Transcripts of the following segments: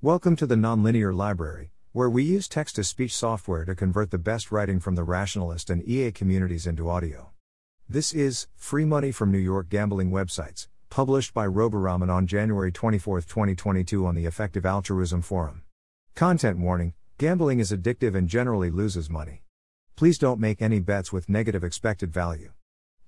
Welcome to the Nonlinear Library, where we use text to speech software to convert the best writing from the rationalist and EA communities into audio. This is Free Money from New York Gambling Websites, published by robirahman on January 24, 2022, on the Effective Altruism Forum. Content warning gambling is addictive and generally loses money. Please don't make any bets with negative expected value.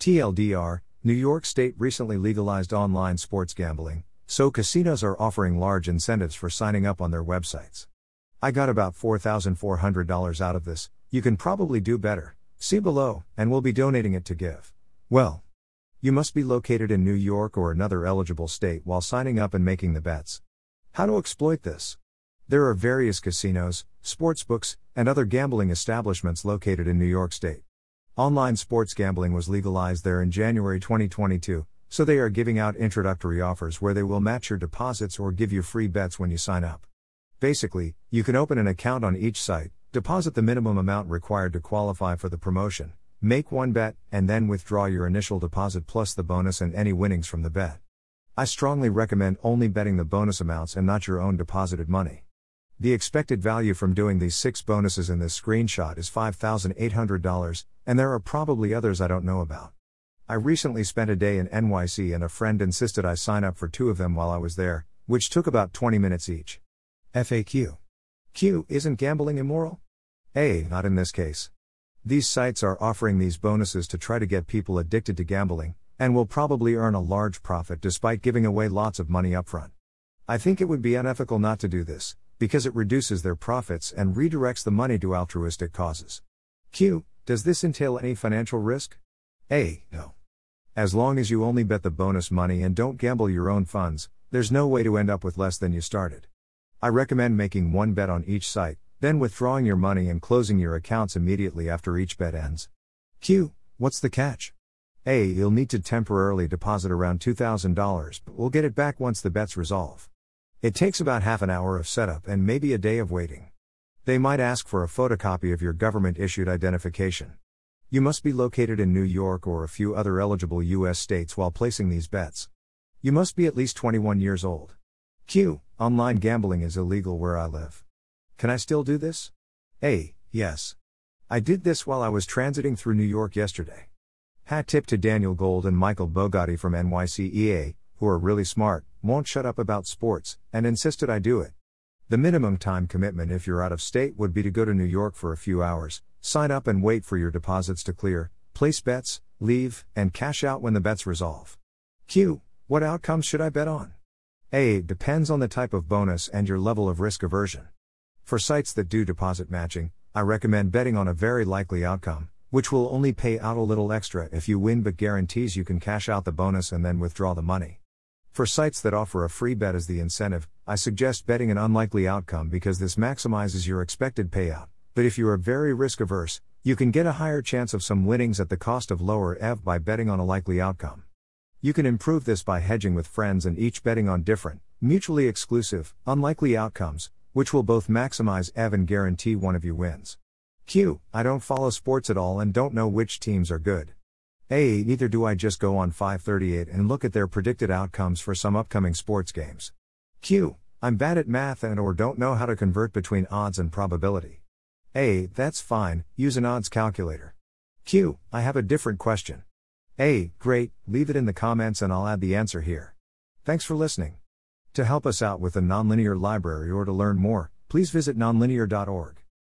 TLDR New York State recently legalized online sports gambling, so casinos are offering large incentives for signing up on their websites. I got about $4,400 out of this, you can probably do better. See below, and we'll be donating it to Give. Well, you must be located in New York or another eligible state while signing up and making the bets. How to exploit this? There are various casinos, sportsbooks, and other gambling establishments located in New York State. Online sports gambling was legalized there in January 2022, so they are giving out introductory offers where they will match your deposits or give you free bets when you sign up. Basically, you can open an account on each site, deposit the minimum amount required to qualify for the promotion, make one bet, and then withdraw your initial deposit plus the bonus and any winnings from the bet. I strongly recommend only betting the bonus amounts and not your own deposited money. The expected value from doing these six bonuses in this screenshot is $5,800, and there are probably others I don't know about. I recently spent a day in NYC and a friend insisted I sign up for two of them while I was there, which took about 20 minutes each. FAQ. Q. Isn't gambling immoral? A. Not in this case. These sites are offering these bonuses to try to get people addicted to gambling, and will probably earn a large profit despite giving away lots of money upfront. I think it would be unethical not to do this, because it reduces their profits and redirects the money to altruistic causes. Q. Does this entail any financial risk? A. No. As long as you only bet the bonus money and don't gamble your own funds, there's no way to end up with less than you started. I recommend making one bet on each site, then withdrawing your money and closing your accounts immediately after each bet ends. Q. What's the catch? A. You'll need to temporarily deposit around $2,000, but we'll get it back once the bets resolve. It takes about half an hour of setup and maybe a day of waiting. They might ask for a photocopy of your government issued identification. You must be located in New York or a few other eligible U.S. states while placing these bets. You must be at least 21 years old. Q. Online gambling is illegal where I live. Can I still do this? A. Yes. I did this while I was transiting through New York yesterday. Hat tip to Daniel Gold and Michael Bogatti from NYCEA, who are really smart, won't shut up about sports, and insisted I do it. The minimum time commitment if you're out of state would be to go to New York for a few hours, sign up and wait for your deposits to clear, place bets, leave, and cash out when the bets resolve. Q. What outcomes should I bet on? A. Depends on the type of bonus and your level of risk aversion. For sites that do deposit matching, I recommend betting on a very likely outcome, which will only pay out a little extra if you win but guarantees you can cash out the bonus and then withdraw the money. For sites that offer a free bet as the incentive, I suggest betting an unlikely outcome because this maximizes your expected payout. But if you are very risk averse, you can get a higher chance of some winnings at the cost of lower EV by betting on a likely outcome. You can improve this by hedging with friends and each betting on different, mutually exclusive, unlikely outcomes, which will both maximize EV and guarantee one of you wins. Q. I don't follow sports at all and don't know which teams are good. A. Neither do I just go on 538 and look at their predicted outcomes for some upcoming sports games. Q. I'm bad at math and or don't know how to convert between odds and probability. A. That's fine, use an odds calculator. Q. I have a different question. A. Great, leave it in the comments and I'll add the answer here. Thanks for listening. To help us out with the Nonlinear Library or to learn more, please visit nonlinear.org.